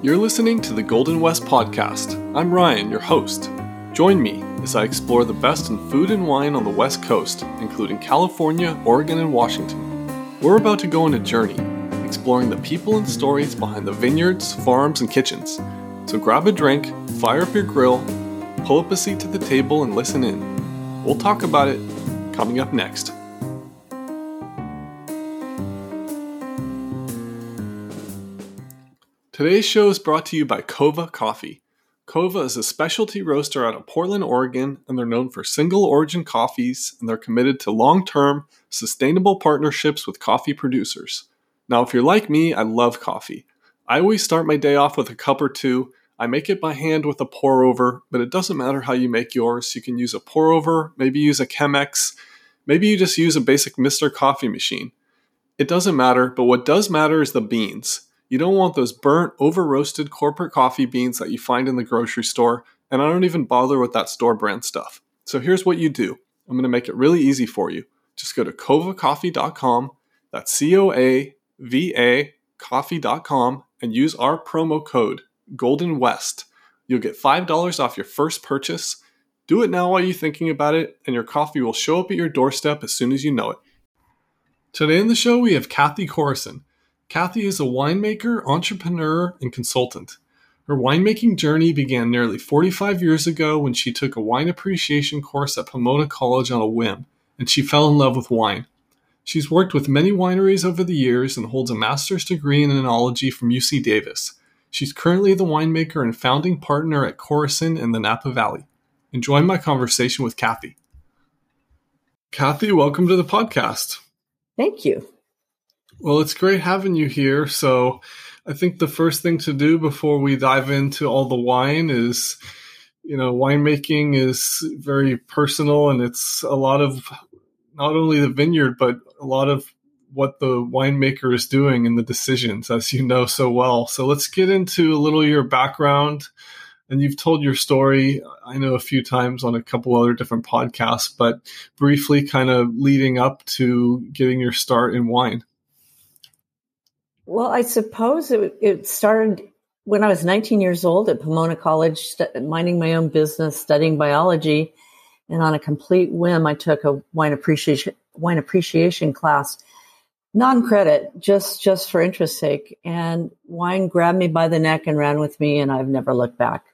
You're listening to the Golden West Podcast. I'm Ryan, your host. Join me as I explore the best in food and wine on the West Coast, including California, Oregon, and Washington. We're about to go on a journey, exploring the people and stories behind the vineyards, farms, and kitchens. So grab a drink, fire up your grill, pull up a seat to the table, and listen in. We'll talk about it coming up next. Today's show is brought to you by Coava Coffee. Coava is a specialty roaster out of Portland, Oregon, and they're known for single origin coffees and they're committed to long term, sustainable partnerships with coffee producers. Now, if you're like me, I love coffee. I always start my day off with a cup or two. I make it by hand with a pour over, but it doesn't matter how you make yours. You can use a pour over, maybe use a Chemex, maybe you just use a basic Mr. Coffee machine. It doesn't matter, but what does matter is the beans. You don't want those burnt, over roasted corporate coffee beans that you find in the grocery store, and I don't even bother with that store brand stuff. So here's what you do I'm going to make it really easy for you. Just go to coavacoffee.com, that's C O A V A coffee.com, and use our promo code Golden West. You'll get $5 off your first purchase. Do it now while you're thinking about it, and your coffee will show up at your doorstep as soon as you know it. Today in the show, we have Kathy Corison. Kathy is a winemaker, entrepreneur, and consultant. Her winemaking journey began nearly 45 years ago when she took a wine appreciation course at Pomona College on a whim, and she fell in love with wine. She's worked with many wineries over the years and holds a master's degree in enology from UC Davis. She's currently the winemaker and founding partner at Corison in the Napa Valley. Enjoy my conversation with Kathy. Kathy, welcome to the podcast. Thank you. Well, it's great having you here. So, I think the first thing to do before we dive into all the wine is, you know, winemaking is very personal and it's a lot of not only the vineyard, but a lot of what the winemaker is doing and the decisions, as you know so well. So, let's get into a little your background. And you've told your story, I know a few times on a couple other different podcasts, but briefly kind of leading up to getting your start in wine. Well, I suppose it, it started when I was 19 years old at Pomona College, st- minding my own business, studying biology. And on a complete whim, I took a wine appreciation, wine appreciation class, non-credit, just, just for interest sake. And wine grabbed me by the neck and ran with me. And I've never looked back.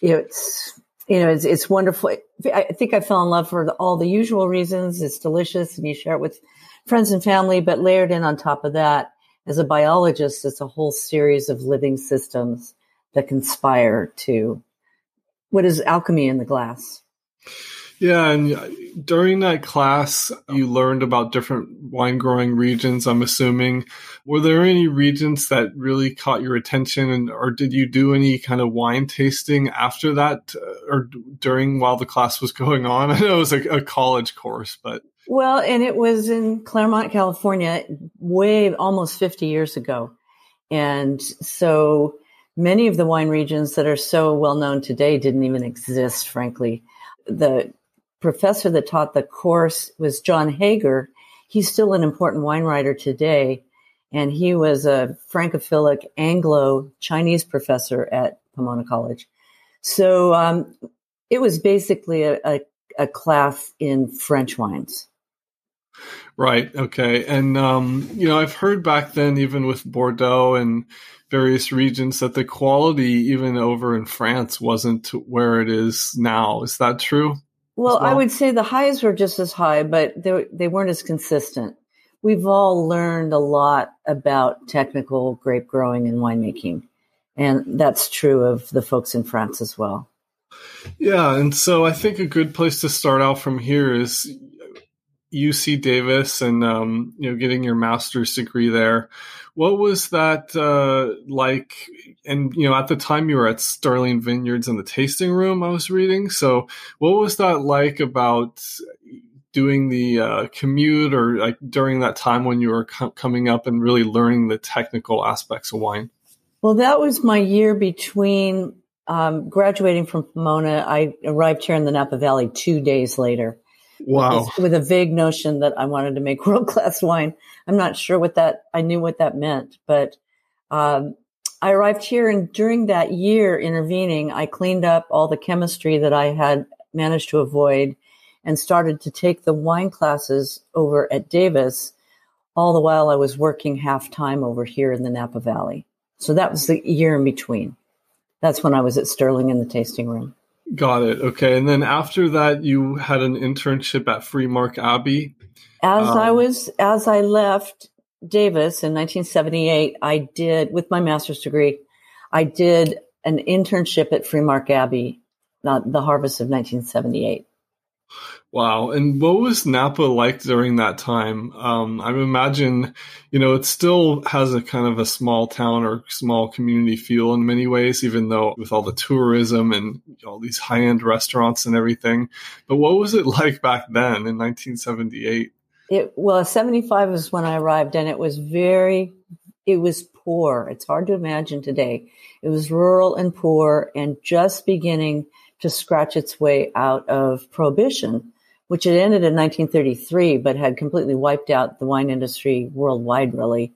It's, you know, it's, it's wonderful. I think I fell in love for the, all the usual reasons. It's delicious and you share it with friends and family, but layered in on top of that, as a biologist, it's a whole series of living systems that conspire to what is alchemy in the glass. Yeah, and during that class, you learned about different wine growing regions. I'm assuming. Were there any regions that really caught your attention, and or did you do any kind of wine tasting after that, uh, or during while the class was going on? I know it was a, a college course, but well, and it was in Claremont, California, way almost 50 years ago. And so many of the wine regions that are so well known today didn't even exist, frankly. The professor that taught the course was John Haeger. He's still an important wine writer today. And he was a Francophilic Anglo Chinese professor at Pomona College. So um, it was basically a, a, a class in French wines. Right. Okay. And, um, you know, I've heard back then, even with Bordeaux and various regions, that the quality, even over in France, wasn't where it is now. Is that true? Well, well? I would say the highs were just as high, but they, they weren't as consistent. We've all learned a lot about technical grape growing and winemaking. And that's true of the folks in France as well. Yeah. And so I think a good place to start out from here is UC Davis and um, you know getting your master's degree there. What was that uh, like? And you know, at the time you were at Sterling Vineyards in the tasting room. I was reading. So, what was that like about doing the uh, commute, or like during that time when you were co- coming up and really learning the technical aspects of wine? Well, that was my year between um, graduating from Pomona. I arrived here in the Napa Valley two days later. Wow. With a vague notion that I wanted to make world class wine. I'm not sure what that, I knew what that meant, but, um, I arrived here, and during that year intervening, I cleaned up all the chemistry that I had managed to avoid and started to take the wine classes over at Davis. All the while, I was working half time over here in the Napa Valley. So that was the year in between. That's when I was at Sterling in the tasting room. Got it. Okay. And then after that, you had an internship at Freemark Abbey. As um, I was, as I left Davis in 1978, I did, with my master's degree, I did an internship at Freemark Abbey, not the harvest of 1978. Wow. And what was Napa like during that time? Um, I imagine, you know, it still has a kind of a small town or small community feel in many ways, even though with all the tourism and all these high end restaurants and everything. But what was it like back then in 1978? It, well, 75 was when I arrived and it was very, it was poor. It's hard to imagine today. It was rural and poor and just beginning to scratch its way out of prohibition which had ended in 1933, but had completely wiped out the wine industry worldwide, really.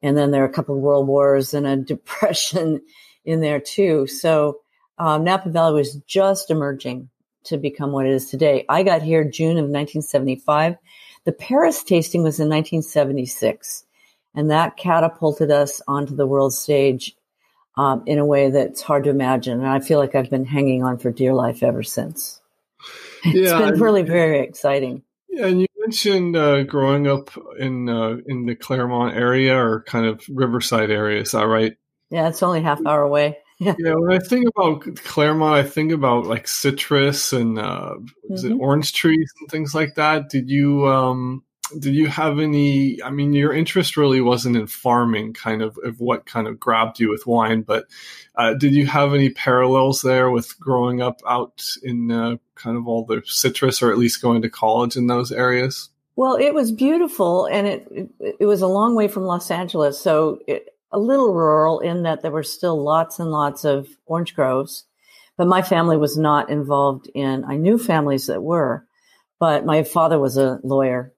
And then there are a couple of world wars and a depression in there too. So um, Napa Valley was just emerging to become what it is today. I got here June of 1975. The Paris tasting was in 1976, and that catapulted us onto the world stage um, in a way that's hard to imagine. And I feel like I've been hanging on for dear life ever since. It's yeah, been really very exciting. Yeah, and you mentioned uh, growing up in uh, in the Claremont area or kind of Riverside area. Is that right? Yeah, it's only half hour away. Yeah. yeah, when I think about Claremont, I think about like citrus and uh, mm-hmm. orange trees and things like that. Did you um, did you have any i mean your interest really wasn't in farming kind of of what kind of grabbed you with wine but uh, did you have any parallels there with growing up out in uh, kind of all the citrus or at least going to college in those areas? Well it was beautiful and it it, it was a long way from los angeles so it, a little rural in that there were still lots and lots of orange groves but my family was not involved in i knew families that were but my father was a lawyer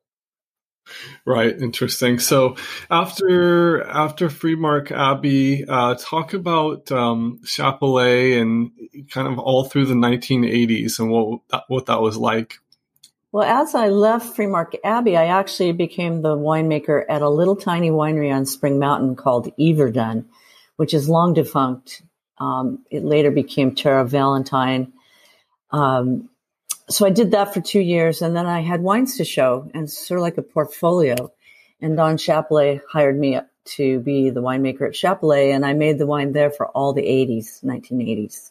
Right, interesting. So after after Freemark Abbey, uh, talk about um, Chappellet and kind of all through the 1980s and what that, what that was like. Well, as I left Freemark Abbey, I actually became the winemaker at a little tiny winery on Spring Mountain called Yverdon, which is long defunct. Um, it later became Terra Valentine. Um, so I did that for two years and then I had wines to show and sort of like a portfolio. And Don Chappellet hired me to be the winemaker at Chappellet and I made the wine there for all the 80s, 1980s.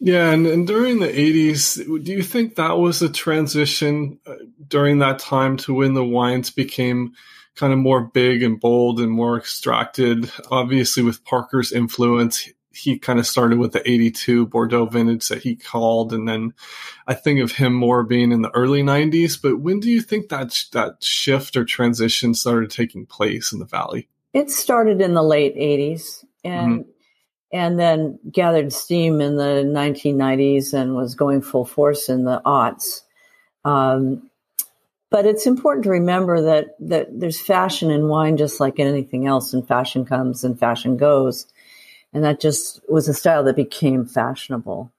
Yeah, and, and during the 80s, do you think that was a transition uh, during that time to when the wines became kind of more big and bold and more extracted? Obviously, with Parker's influence, he kind of started with the 82 Bordeaux vintage that he called. And then I think of him more being in the early 90s. But when do you think that, that shift or transition started taking place in the Valley? It started in the late 80s and, mm-hmm. and then gathered steam in the 1990s and was going full force in the aughts. Um, but it's important to remember that, that there's fashion in wine just like anything else, and fashion comes and fashion goes and that just was a style that became fashionable.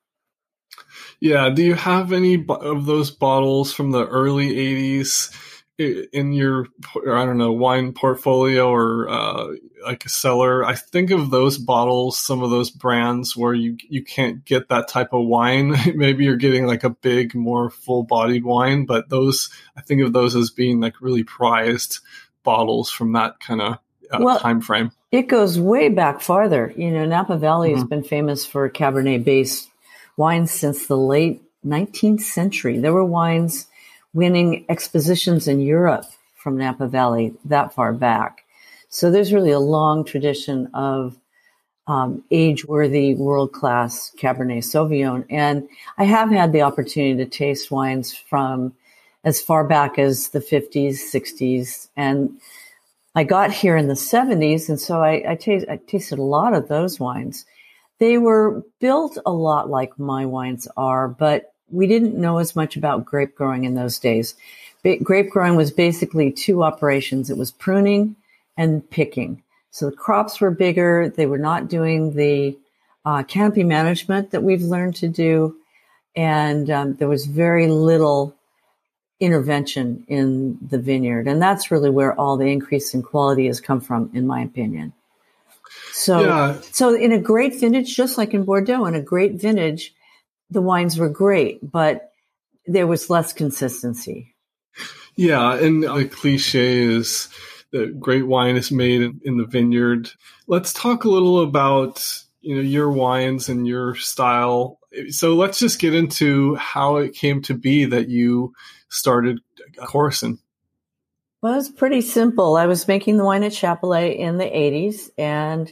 Yeah. Do you have any of those bottles from the early 80s in your, I don't know, wine portfolio or uh, like a cellar? I think of those bottles, some of those brands where you, you can't get that type of wine. Maybe you're getting like a big, more full bodied wine, but those, I think of those as being like really prized bottles from that kind of uh, well, time frame. It goes way back farther. You know, Napa Valley mm-hmm. has been famous for Cabernet based wines since the late 19th century. There were wines winning expositions in Europe from Napa Valley that far back. So there's really a long tradition of um, age worthy, world class Cabernet Sauvignon. And I have had the opportunity to taste wines from as far back as the 50s, 60s, and I got here in the 70s, and so I, I, taste, I tasted a lot of those wines. They were built a lot like my wines are, but we didn't know as much about grape growing in those days. Ba- grape growing was basically two operations. It was pruning and picking. So the crops were bigger. They were not doing the uh, canopy management that we've learned to do. And um, there was very little intervention in the vineyard. And that's really where all the increase in quality has come from, in my opinion. So, yeah. so in a great vintage, just like in Bordeaux, in a great vintage, the wines were great, but there was less consistency. Yeah, and the cliche is that great wine is made in, in the vineyard. Let's talk a little about you know your wines and your style. So let's just get into how it came to be that you started Corison. Well, it's pretty simple. I was making the wine at Chappellet in the 80s and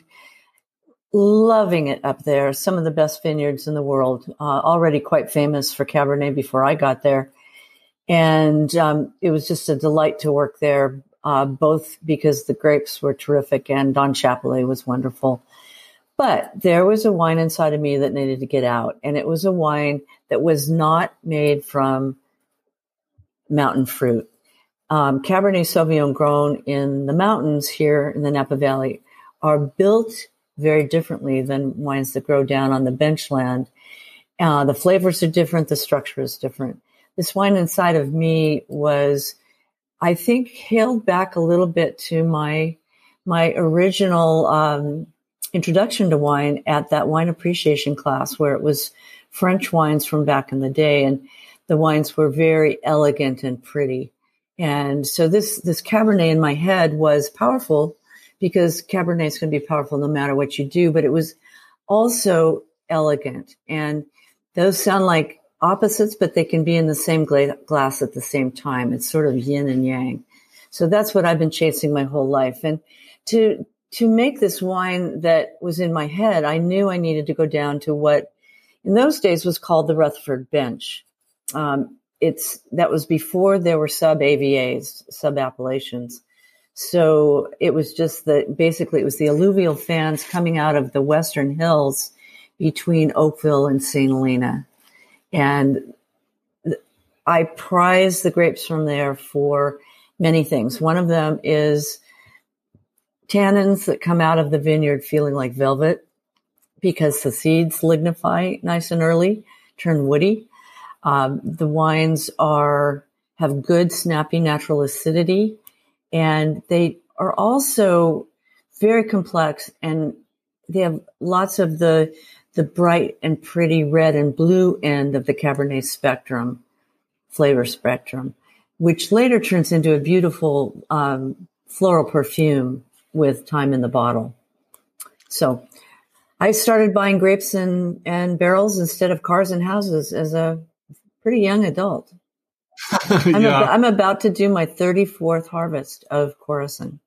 loving it up there. Some of the best vineyards in the world, uh, already quite famous for Cabernet before I got there. And um, it was just a delight to work there, uh, both because the grapes were terrific and Don Chappellet was wonderful. But there was a wine inside of me that needed to get out. And it was a wine that was not made from mountain fruit. Um, Cabernet Sauvignon grown in the mountains here in the Napa Valley are built very differently than wines that grow down on the benchland. Uh, the flavors are different, the structure is different. This wine inside of me was, I think, hailed back a little bit to my my original um, introduction to wine at that wine appreciation class, where it was French wines from back in the day, and the wines were very elegant and pretty. And so this this Cabernet in my head was powerful because Cabernet is going to be powerful no matter what you do, but it was also elegant. And those sound like opposites, but they can be in the same gla- glass at the same time. It's sort of yin and yang. So that's what I've been chasing my whole life. And to to make this wine that was in my head, I knew I needed to go down to what in those days was called the Rutherford Bench. Um, it's that was before there were sub AVAs, sub appellations. So it was just that basically it was the alluvial fans coming out of the western hills between Oakville and St. Helena. And I prize the grapes from there for many things. One of them is tannins that come out of the vineyard feeling like velvet because the seeds lignify nice and early, turn woody. Um, the wines are have good, snappy, natural acidity, and they are also very complex, and they have lots of the the bright and pretty red and blue end of the Cabernet spectrum, flavor spectrum, which later turns into a beautiful um, floral perfume with time in the bottle. So I started buying grapes and, and barrels instead of cars and houses as a pretty young adult. I'm, yeah. ab- I'm about to do my 34th harvest of Corison.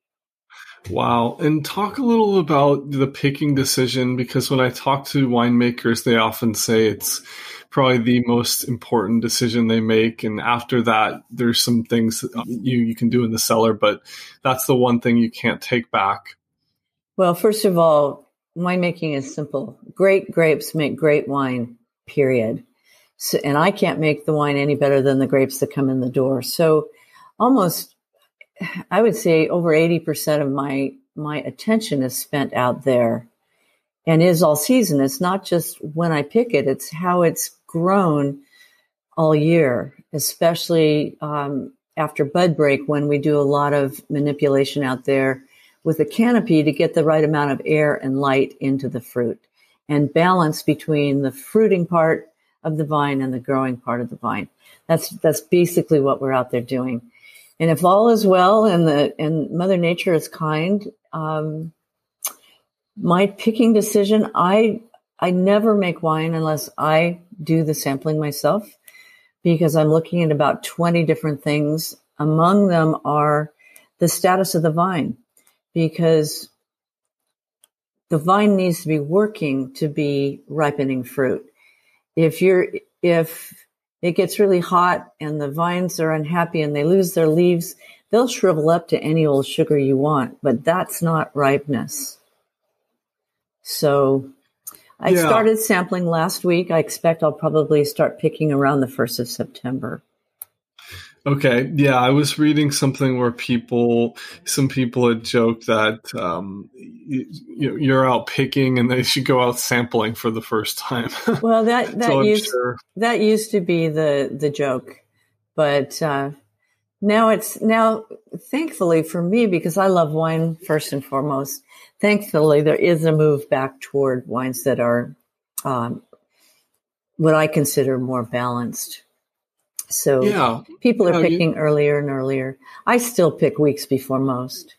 Wow. And talk a little about the picking decision because when I talk to winemakers, they often say it's probably the most important decision they make. And after that, there's some things um, you, you can do in the cellar, but that's the one thing you can't take back. Well, first of all, winemaking is simple. Great grapes make great wine, period. So, and I can't make the wine any better than the grapes that come in the door. So almost, I would say over 80% of my, my attention is spent out there and is all season. It's not just when I pick it, it's how it's grown all year, especially um, after bud break when we do a lot of manipulation out there with a canopy to get the right amount of air and light into the fruit and balance between the fruiting part of the vine and the growing part of the vine. That's that's basically what we're out there doing. And if all is well and the and Mother Nature is kind, um, my picking decision, I I never make wine unless I do the sampling myself because I'm looking at about 20 different things. Among them are the status of the vine because the vine needs to be working to be ripening fruit if you're if it gets really hot and the vines are unhappy and they lose their leaves, they'll shrivel up to any old sugar you want, but that's not ripeness. So I yeah. started sampling last week. I expect I'll probably start picking around the 1st of September. Okay. Yeah. I was reading something where people, some people had joked that, um, you, you're out picking and they should go out sampling for the first time. well, that that so used sure. that used to be the the joke, but uh, now it's now thankfully for me because I love wine first and foremost. Thankfully, there is a move back toward wines that are um, what I consider more balanced. So yeah. people are picking you, earlier and earlier. I still pick weeks before most.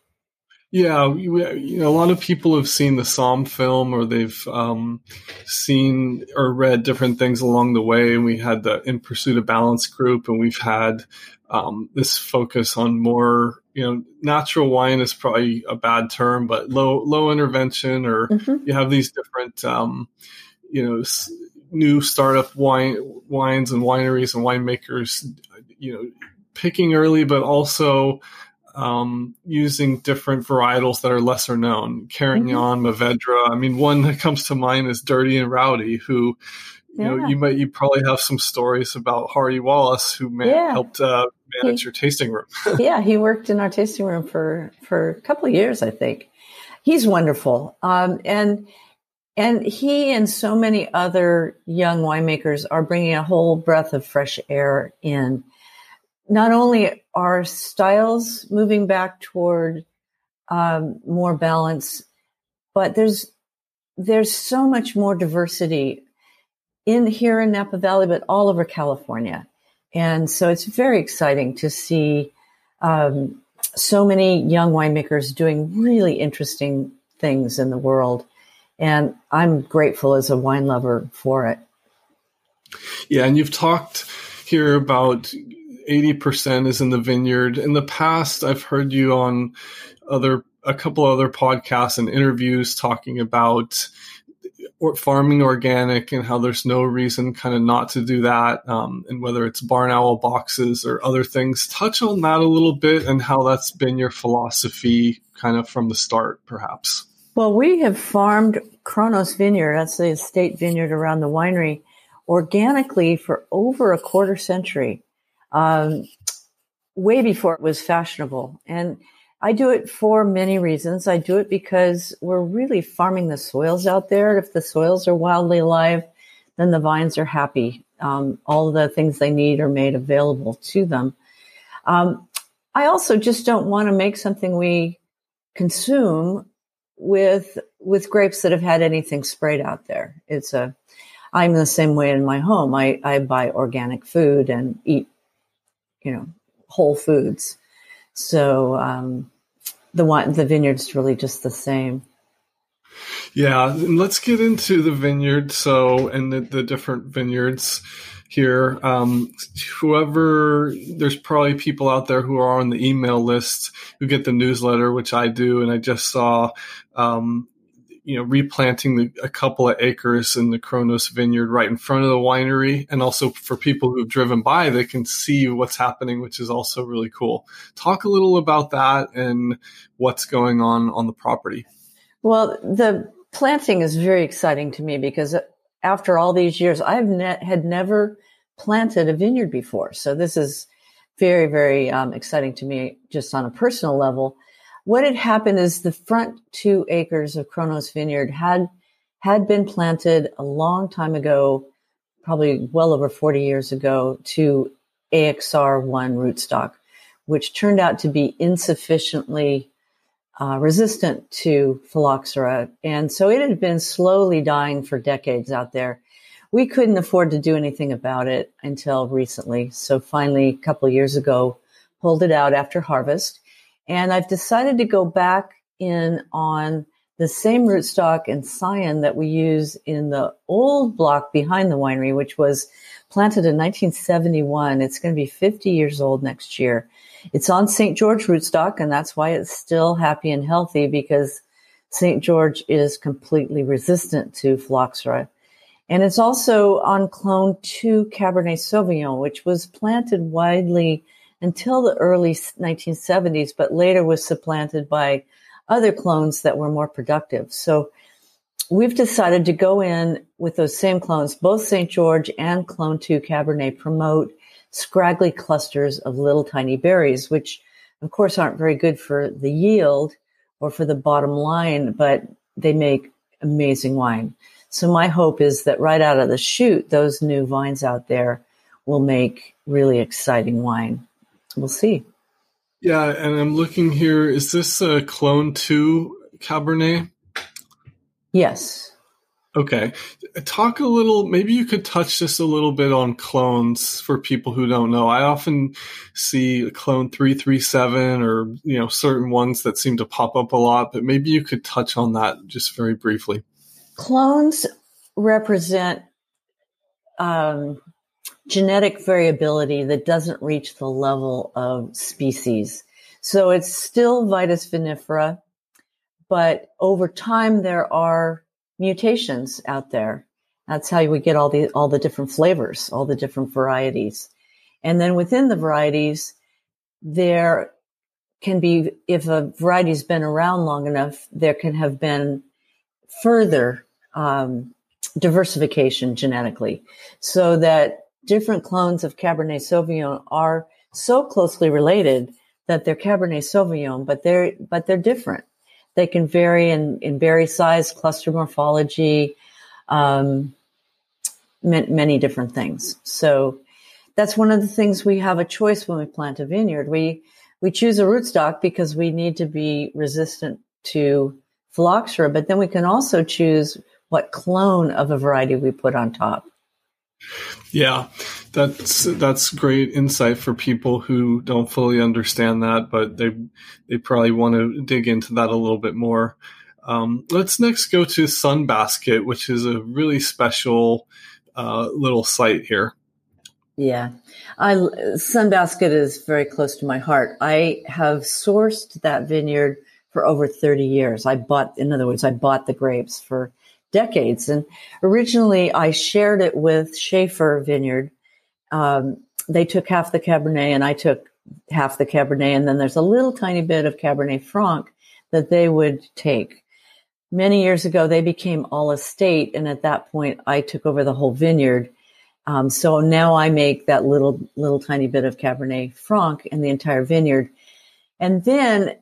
Yeah, you know, a lot of people have seen the Somm film, or they've um, seen or read different things along the way. And we had the In Pursuit of Balance group, and we've had um, this focus on more, you know, natural wine is probably a bad term, but low low intervention, or mm-hmm. you have these different, um, you know, new startup wine wines and wineries and winemakers, you know, picking early, but also um, using different varietals that are lesser known. Carignan, mm-hmm. Mourvedre. I mean, one that comes to mind is Dirty and Rowdy, who you yeah. know you might you probably have some stories about Hardy Wallace, who man, yeah. helped uh, manage he, your tasting room. yeah, he worked in our tasting room for for a couple of years, I think. He's wonderful, um, and and he and so many other young winemakers are bringing a whole breath of fresh air in. Not only are styles moving back toward um, more balance, but there's there's so much more diversity in here in Napa Valley, but all over California, and so it's very exciting to see um, so many young winemakers doing really interesting things in the world. And I'm grateful as a wine lover for it. Yeah, and you've talked here about 80% is in the vineyard. In the past, I've heard you on other a couple other podcasts and interviews talking about farming organic and how there's no reason kind of not to do that um, and whether it's barn owl boxes or other things touch on that a little bit and how that's been your philosophy kind of from the start perhaps well, we have farmed Kronos Vineyard, that's the estate vineyard around the winery, organically for over a quarter century, um, way before it was fashionable. And I do it for many reasons. I do it because we're really farming the soils out there. If the soils are wildly alive, then the vines are happy. Um, all the things they need are made available to them. Um, I also just don't want to make something we consume with with grapes that have had anything sprayed out there. It's a I'm the same way in my home. I, I buy organic food and eat, you know, whole foods. So um, the one the vineyard's really just the same. Yeah, let's get into the vineyard. So and the, the different vineyards here. Um, whoever, there's probably people out there who are on the email list who get the newsletter, which I do, and I just saw, um, you know, replanting the, a couple of acres in the Kronos vineyard right in front of the winery. And also for people who've driven by, they can see what's happening, which is also really cool. Talk a little about that and what's going on on the property. Well, the planting is very exciting to me because after all these years, I've ne- had never planted a vineyard before. So this is very, very um, exciting to me just on a personal level. What had happened is the front two acres of Kronos Vineyard had had been planted a long time ago, probably well over 40 years ago, to AXR1 rootstock, which turned out to be insufficiently uh, resistant to phylloxera. And so it had been slowly dying for decades out there. We couldn't afford to do anything about it until recently. So finally, a couple years ago, pulled it out after harvest. And I've decided to go back in on the same rootstock and scion that we use in the old block behind the winery, which was planted in 1971. It's going to be 50 years old next year. It's on St. George rootstock, and that's why it's still happy and healthy because St. George is completely resistant to phylloxera. And it's also on clone 2 Cabernet Sauvignon, which was planted widely until the early 1970s, but later was supplanted by other clones that were more productive. So we've decided to go in with those same clones, both St. George and clone 2 Cabernet promote scraggly clusters of little tiny berries, which of course aren't very good for the yield or for the bottom line, but they make amazing wine. So my hope is that right out of the chute, those new vines out there will make really exciting wine. We'll see. Yeah, and I'm looking here. Is this uh, a clone two Cabernet? Yes. Okay. Talk a little, maybe you could touch just a little bit on clones for people who don't know. I often see clone 337 or, you know, certain ones that seem to pop up a lot, but maybe you could touch on that just very briefly. Clones represent um, genetic variability that doesn't reach the level of species. So it's still Vitis vinifera, but over time there are mutations out there. That's how we get all the all the different flavors, all the different varieties. And then within the varieties, there can be if a variety's been around long enough, there can have been further um, diversification genetically, so that different clones of Cabernet Sauvignon are so closely related that they're Cabernet Sauvignon, but they're but they're different. They can vary in, in berry size, cluster morphology, um, many different things. So that's one of the things we have a choice when we plant a vineyard. We we choose a rootstock because we need to be resistant to phylloxera, but then we can also choose what clone of a variety we put on top. Yeah, that's that's great insight for people who don't fully understand that, but they they probably want to dig into that a little bit more. Um, let's next go to Sunbasket, which is a really special uh, little site here. Yeah, I, Sunbasket is very close to my heart. I have sourced that vineyard for over 30 years. I bought, in other words, I bought the grapes for decades. And originally I shared it with Schaefer Vineyard. Um, they took half the Cabernet and I took half the Cabernet. And then there's a little tiny bit of Cabernet Franc that they would take. Many years ago, they became all estate. And at that point, I took over the whole vineyard. Um, so now I make that little, little tiny bit of Cabernet Franc in the entire vineyard. And then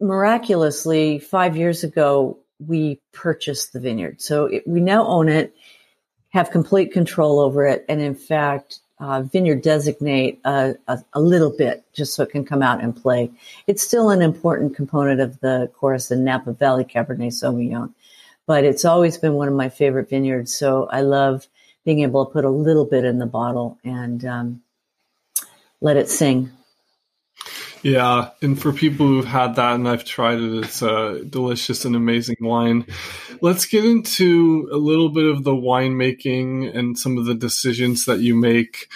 miraculously, five years ago, we purchased the vineyard. So it, we now own it, have complete control over it, and in fact, uh, vineyard designate a, a, a, little bit just so it can come out and play. It's still an important component of the Corison Napa Valley Cabernet Sauvignon, but it's always been one of my favorite vineyards. So I love being able to put a little bit in the bottle and um, let it sing. Yeah, and for people who've had that and I've tried it, it's a delicious and amazing wine. Let's get into a little bit of the winemaking and some of the decisions that you make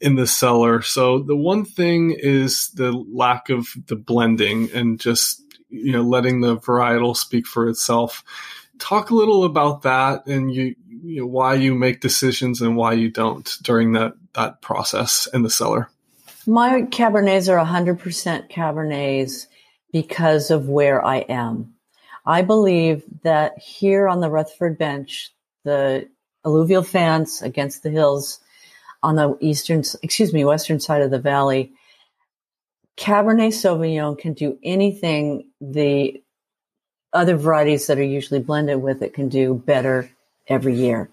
in the cellar. So the one thing is the lack of the blending and just you know letting the varietal speak for itself. Talk a little about that and you, you know, why you make decisions and why you don't during that that process in the cellar. My Cabernets are 100% Cabernets because of where I am. I believe that here on the Rutherford bench, the alluvial fans against the hills on the eastern, excuse me, western side of the valley, Cabernet Sauvignon can do anything the other varieties that are usually blended with it can do better every year.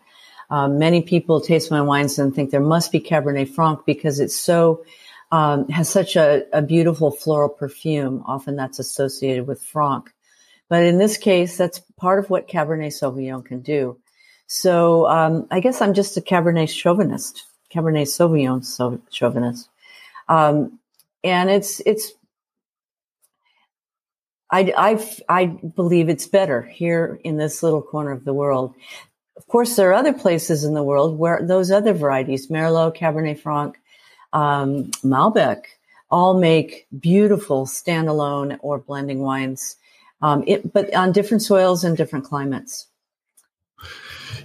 Um, many people taste my wines and think there must be Cabernet Franc because it's so um, has such a, a, beautiful floral perfume. Often that's associated with Franc. But in this case, that's part of what Cabernet Sauvignon can do. So um, I guess I'm just a Cabernet chauvinist, Cabernet Sauvignon so chauvinist. Um, and it's, it's, I, I, I believe it's better here in this little corner of the world. Of course, there are other places in the world where those other varieties, Merlot, Cabernet Franc, um, Malbec, all make beautiful standalone or blending wines, um, it, but on different soils and different climates.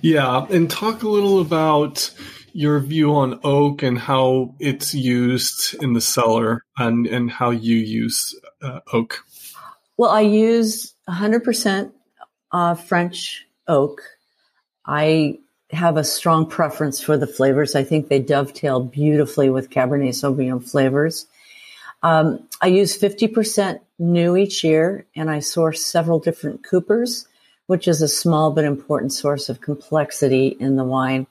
Yeah, and talk a little about your view on oak and how it's used in the cellar and, and how you use uh, oak. Well, I use 100% uh, French oak. I have a strong preference for the flavors. I think they dovetail beautifully with Cabernet Sauvignon flavors. Um, I use 50% new each year, and I source several different coopers, which is a small but important source of complexity in the wine.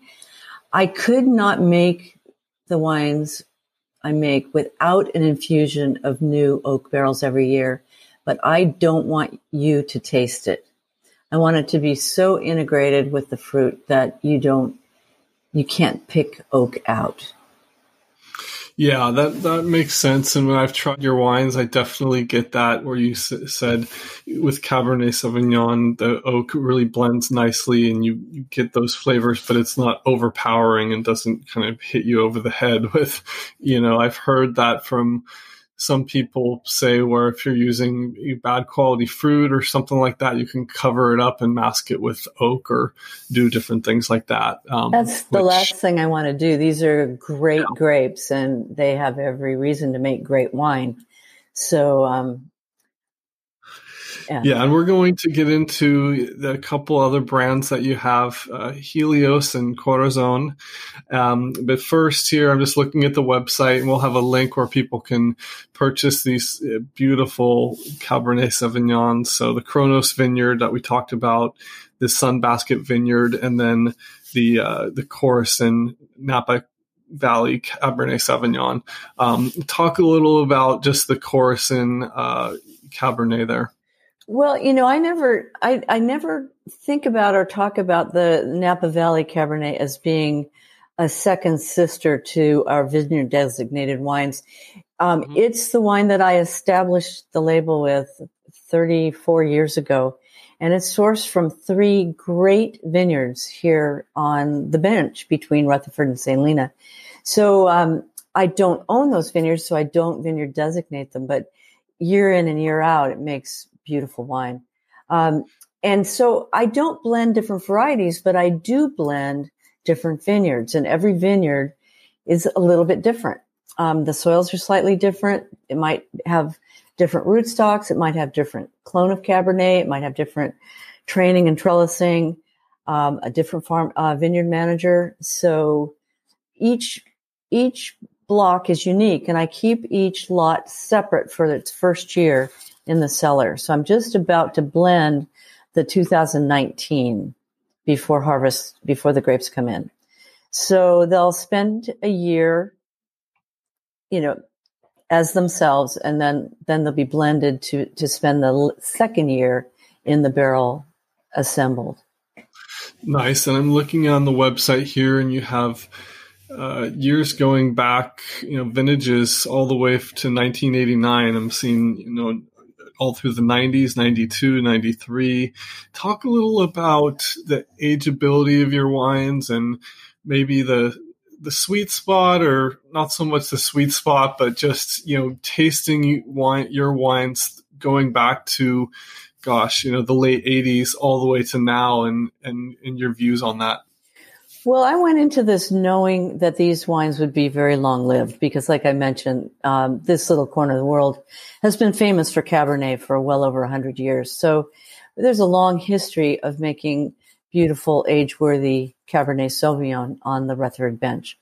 I could not make the wines I make without an infusion of new oak barrels every year, but I don't want you to taste it. I want it to be so integrated with the fruit that you don't, you can't pick oak out. Yeah, that that makes sense. And when I've tried your wines, I definitely get that. Where you s- said with Cabernet Sauvignon, the oak really blends nicely, and you, you get those flavors, but it's not overpowering and doesn't kind of hit you over the head with. You know, I've heard that from some people say where if you're using bad quality fruit or something like that, you can cover it up and mask it with oak or do different things like that. Um, That's the which, last thing I want to do. These are great yeah. grapes and they have every reason to make great wine. So, um, yeah. yeah, and we're going to get into the couple other brands that you have, uh, Helios and Corazon. Um, but first, here I'm just looking at the website, and we'll have a link where people can purchase these uh, beautiful Cabernet Sauvignons. So the Kronos Vineyard that we talked about, the Sunbasket Vineyard, and then the uh, the Corison Napa Valley Cabernet Sauvignon. Um, talk a little about just the Corison uh, Cabernet there. Well, you know, I never, I, I never think about or talk about the Napa Valley Cabernet as being a second sister to our vineyard designated wines. Um, mm-hmm. It's the wine that I established the label with 34 years ago, and it's sourced from three great vineyards here on the bench between Rutherford and St. Helena. So um, I don't own those vineyards, so I don't vineyard designate them, but year in and year out, it makes beautiful wine. Um, and so I don't blend different varieties, but I do blend different vineyards, and every vineyard is a little bit different. Um, the soils are slightly different. It might have different rootstocks. It might have different clone of Cabernet. It might have different training and trellising. Um, a different farm uh, vineyard manager. So each each block is unique, and I keep each lot separate for its first year in the cellar. So I'm just about to blend the 2019 before harvest, before the grapes come in. So they'll spend a year, you know, as themselves, and then then they'll be blended to to spend the second year in the barrel assembled. Nice. And I'm looking on the website here, and you have uh, years going back, you know, vintages all the way to 1989. I'm seeing, you know, all through the 90s, 92, 93. Talk a little about the ageability of your wines and maybe the the sweet spot or not so much the sweet spot but just you know tasting wine your wines going back to gosh you know the late 80s all the way to now and and, and your views on that well, I went into this knowing that these wines would be very long lived because, like I mentioned, um, this little corner of the world has been famous for Cabernet for well over 100 years. So there's a long history of making beautiful, age worthy Cabernet Sauvignon on the Rutherford bench.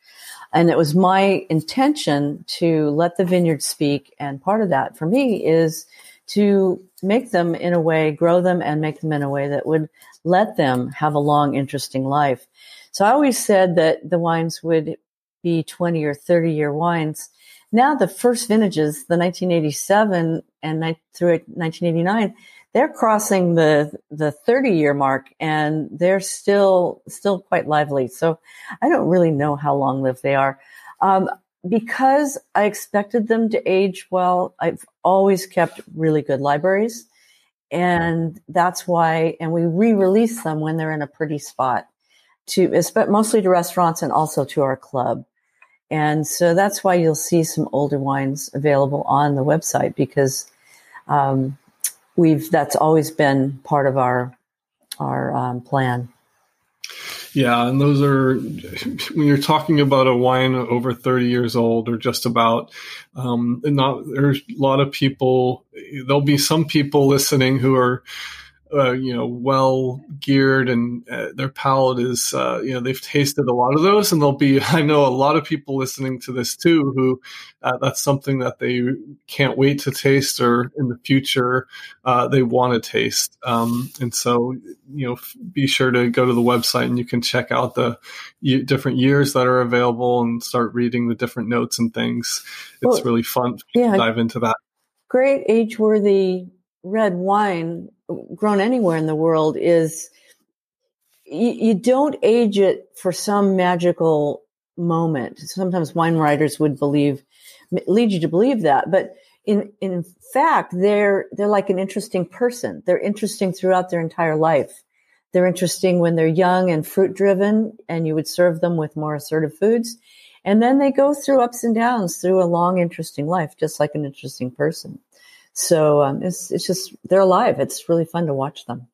And it was my intention to let the vineyard speak. And part of that for me is to make them in a way, grow them and make them in a way that would let them have a long, interesting life. So I always said that the wines would be 20 or 30 year wines. Now the first vintages, the 1987 and through 1989, they're crossing the the 30 year mark and they're still still quite lively. So I don't really know how long lived they are. Um, because I expected them to age well, I've always kept really good libraries. And that's why, and we re-release them when they're in a pretty spot to, but mostly to restaurants and also to our club. And so that's why you'll see some older wines available on the website because um, we've that's always been part of our our um, plan. Yeah, and those are when you're talking about a wine over 30 years old or just about. Um, not there's a lot of people. There'll be some people listening who are uh, you know, well geared and uh, their palate is, uh, you know, they've tasted a lot of those and they'll be, I know a lot of people listening to this too, who uh, that's something that they can't wait to taste or in the future, uh, they want to taste. Um, and so, you know, be sure to go to the website and you can check out the different years that are available and start reading the different notes and things. It's well, really fun to yeah, dive into that. Great age worthy red wine grown anywhere in the world is you, you don't age it for some magical moment. Sometimes wine writers would believe, lead you to believe that, but in, in fact, they're, they're like an interesting person. They're interesting throughout their entire life. They're interesting when they're young and fruit driven and you would serve them with more assertive foods. And then they go through ups and downs through a long, interesting life, just like an interesting person. So um, it's it's just they're alive. It's really fun to watch them.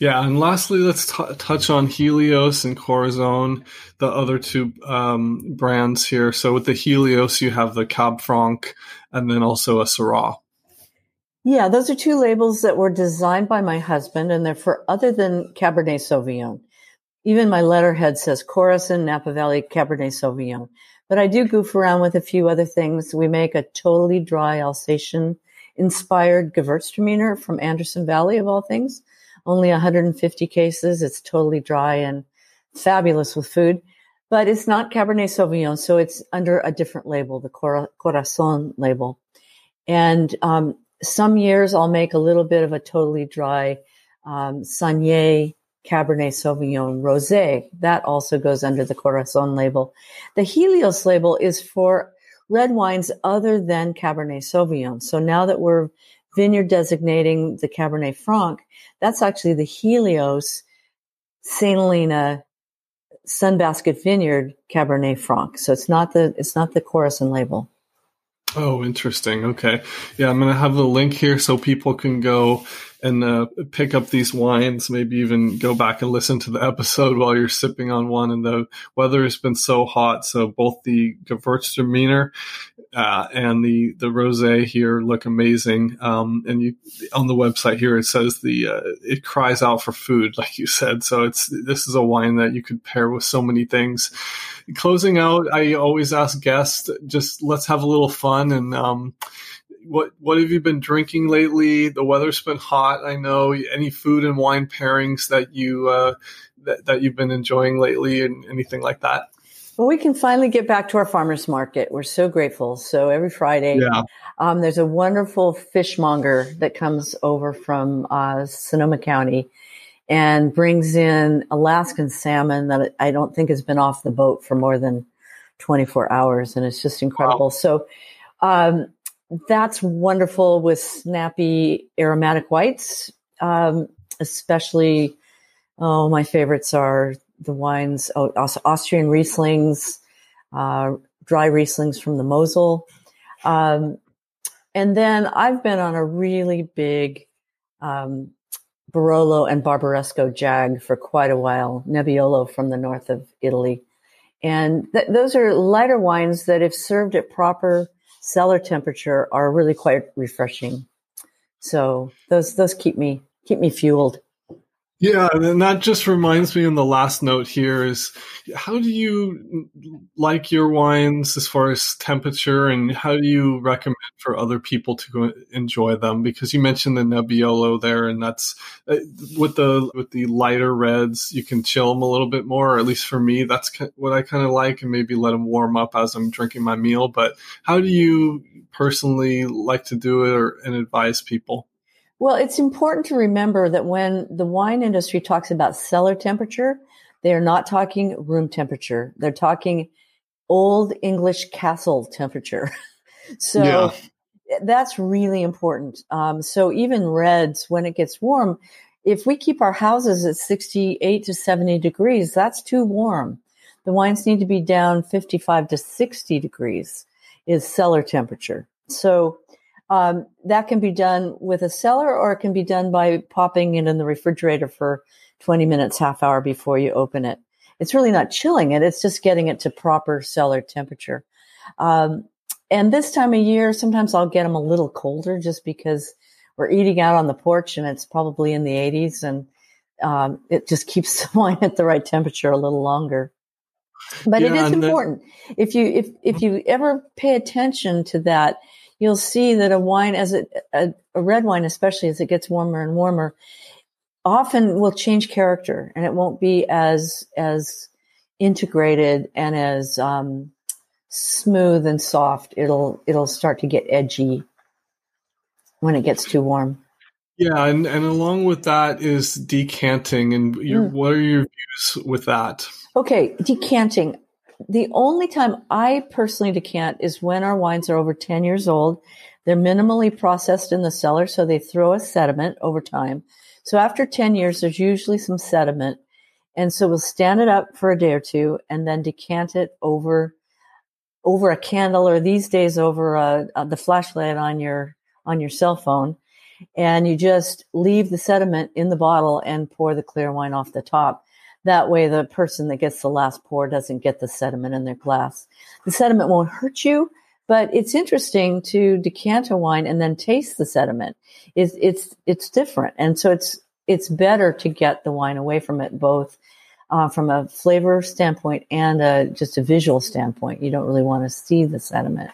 Yeah, and lastly, let's t- touch on Helios and Corazon, the other two um, brands here. So with the Helios, you have the Cab Franc, and then also a Syrah. Yeah, those are two labels that were designed by my husband, and they're for other than Cabernet Sauvignon. Even my letterhead says Corison Napa Valley Cabernet Sauvignon. But I do goof around with a few other things. We make a totally dry Alsatian inspired Gewürztraminer from Anderson Valley of all things. Only 150 cases. It's totally dry and fabulous with food, but it's not Cabernet Sauvignon. So it's under a different label, the Corazon label. And, um, some years I'll make a little bit of a totally dry, um, Cabernet Sauvignon Rosé. That also goes under the Corazon label. The Helios label is for red wines other than Cabernet Sauvignon. So now that we're vineyard designating the Cabernet Franc, that's actually the Helios St. Helena Sunbasket Vineyard Cabernet Franc. So it's not the it's not the Corison label. Oh, interesting. Okay. Yeah, I'm going to have the link here so people can go and uh, pick up these wines, maybe even go back and listen to the episode while you're sipping on one. And the weather has been so hot. So both the Gewürztraminer uh, and the, the rosé here look amazing. Um, and you, on the website here, it says the, uh, it cries out for food, like you said. So it's, this is a wine that you could pair with so many things. Closing out, I always ask guests, just let's have a little fun and, um, what what have you been drinking lately? The weather's been hot. I know. Any food and wine pairings that you uh, that that you've been enjoying lately, and anything like that? Well, we can finally get back to our farmers market. We're so grateful. So every Friday, yeah. um, there's a wonderful fishmonger that comes over from uh, Sonoma County and brings in Alaskan salmon that I don't think has been off the boat for more than 24 hours, and it's just incredible. Wow. So um, that's wonderful with snappy aromatic whites, um, especially. Oh, my favorites are the wines, oh, Austrian Rieslings, uh, dry Rieslings from the Mosel. Um, and then I've been on a really big um, Barolo and Barbaresco jag for quite a while, Nebbiolo from the north of Italy. And th- those are lighter wines that, if served at proper cellar temperature are really quite refreshing. So those those keep me keep me fueled. Yeah, and that just reminds me in the last note here is how do you like your wines as far as temperature and how do you recommend for other people to enjoy them? Because you mentioned the Nebbiolo there and that's uh, with the with the lighter reds, you can chill them a little bit more, or at least for me, that's what I kind of like and maybe let them warm up as I'm drinking my meal. But how do you personally like to do it or and advise people? Well, it's important to remember that when the wine industry talks about cellar temperature, they are not talking room temperature. They're talking old English castle temperature. so yeah. that's really important. Um, so even reds, when it gets warm, if we keep our houses at 68 to 70 degrees, that's too warm. The wines need to be down 55 to 60 degrees is cellar temperature. So um, that can be done with a cellar or it can be done by popping it in the refrigerator for 20 minutes, half hour before you open it. It's really not chilling it. It's just getting it to proper cellar temperature. Um, and this time of year, sometimes I'll get them a little colder just because we're eating out on the porch and it's probably in the 80s and um, it just keeps the wine at the right temperature a little longer. But yeah, it is important. If you if if you ever pay attention to that, you'll see that a wine as it a, a red wine, especially as it gets warmer and warmer, often will change character and it won't be as as integrated and as um, smooth and soft. It'll it'll start to get edgy when it gets too warm. Yeah, and, and along with that is decanting. And your, mm. what are your views with that? Okay, decanting. The only time I personally decant is when our wines are over 10 years old. They're minimally processed in the cellar, so they throw a sediment over time. So after 10 years, there's usually some sediment. And so we'll stand it up for a day or two and then decant it over, over a candle or these days over a, a, the flashlight on your, on your cell phone and you just leave the sediment in the bottle and pour the clear wine off the top. That way, the person that gets the last pour doesn't get the sediment in their glass. The sediment won't hurt you, but it's interesting to decant a wine and then taste the sediment. It's it's it's different, and so it's it's better to get the wine away from it both uh, from a flavor standpoint and a, just a visual standpoint. You don't really want to see the sediment.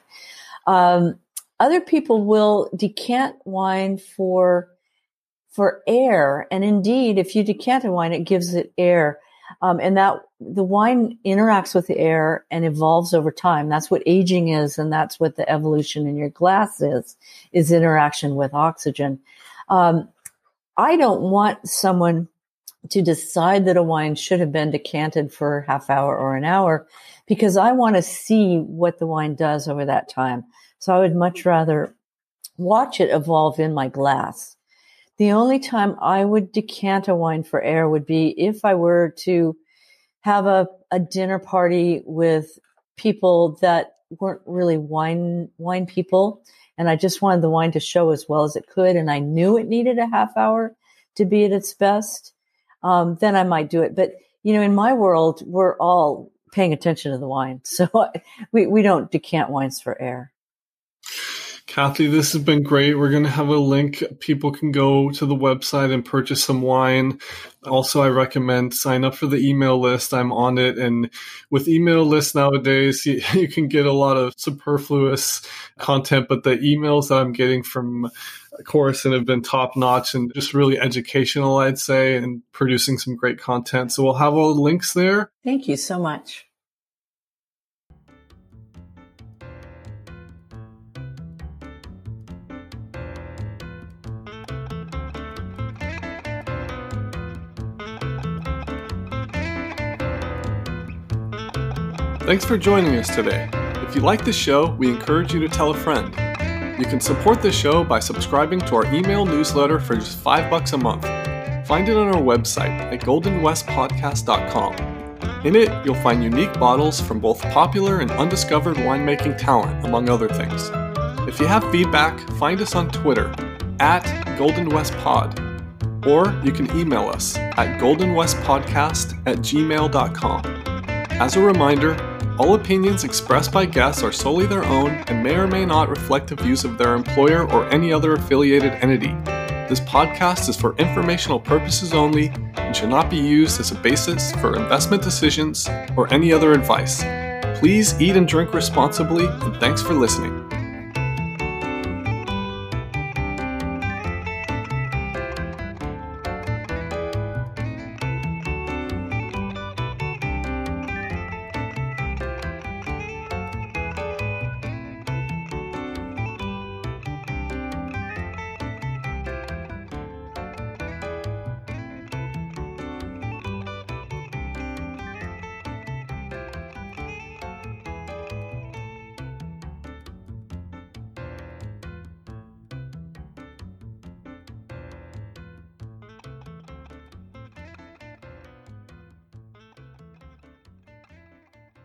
Um, other people will decant wine for for air, and indeed, if you decant a wine, it gives it air, um, and that the wine interacts with the air and evolves over time. That's what aging is, and that's what the evolution in your glass is: is interaction with oxygen. Um, I don't want someone to decide that a wine should have been decanted for half hour or an hour because I want to see what the wine does over that time. So I would much rather watch it evolve in my glass. The only time I would decant a wine for air would be if I were to have a, a dinner party with people that weren't really wine wine people and I just wanted the wine to show as well as it could and I knew it needed a half hour to be at its best, um, then I might do it. But you know, in my world, we're all paying attention to the wine, so we we don't decant wines for air. Cathy, this has been great. We're going to have a link. People can go to the website and purchase some wine. Also, I recommend sign up for the email list. I'm on it. And with email lists nowadays, you, you can get a lot of superfluous content, but the emails that I'm getting from Corison have been top notch and just really educational, I'd say, and producing some great content. So we'll have all the links there. Thank you so much. Thanks for joining us today. If you like the show, we encourage you to tell a friend. You can support the show by subscribing to our email newsletter for just 5 bucks a month. Find it on our website at goldenwestpodcast.com. In it, you'll find unique bottles from both popular and undiscovered winemaking talent, among other things. If you have feedback, find us on Twitter at goldenwestpod, or you can email us at goldenwestpodcast at gmail.com. As a reminder, all opinions expressed by guests are solely their own and may or may not reflect the views of their employer or any other affiliated entity. This podcast is for informational purposes only and should not be used as a basis for investment decisions or any other advice. Please eat and drink responsibly, and thanks for listening.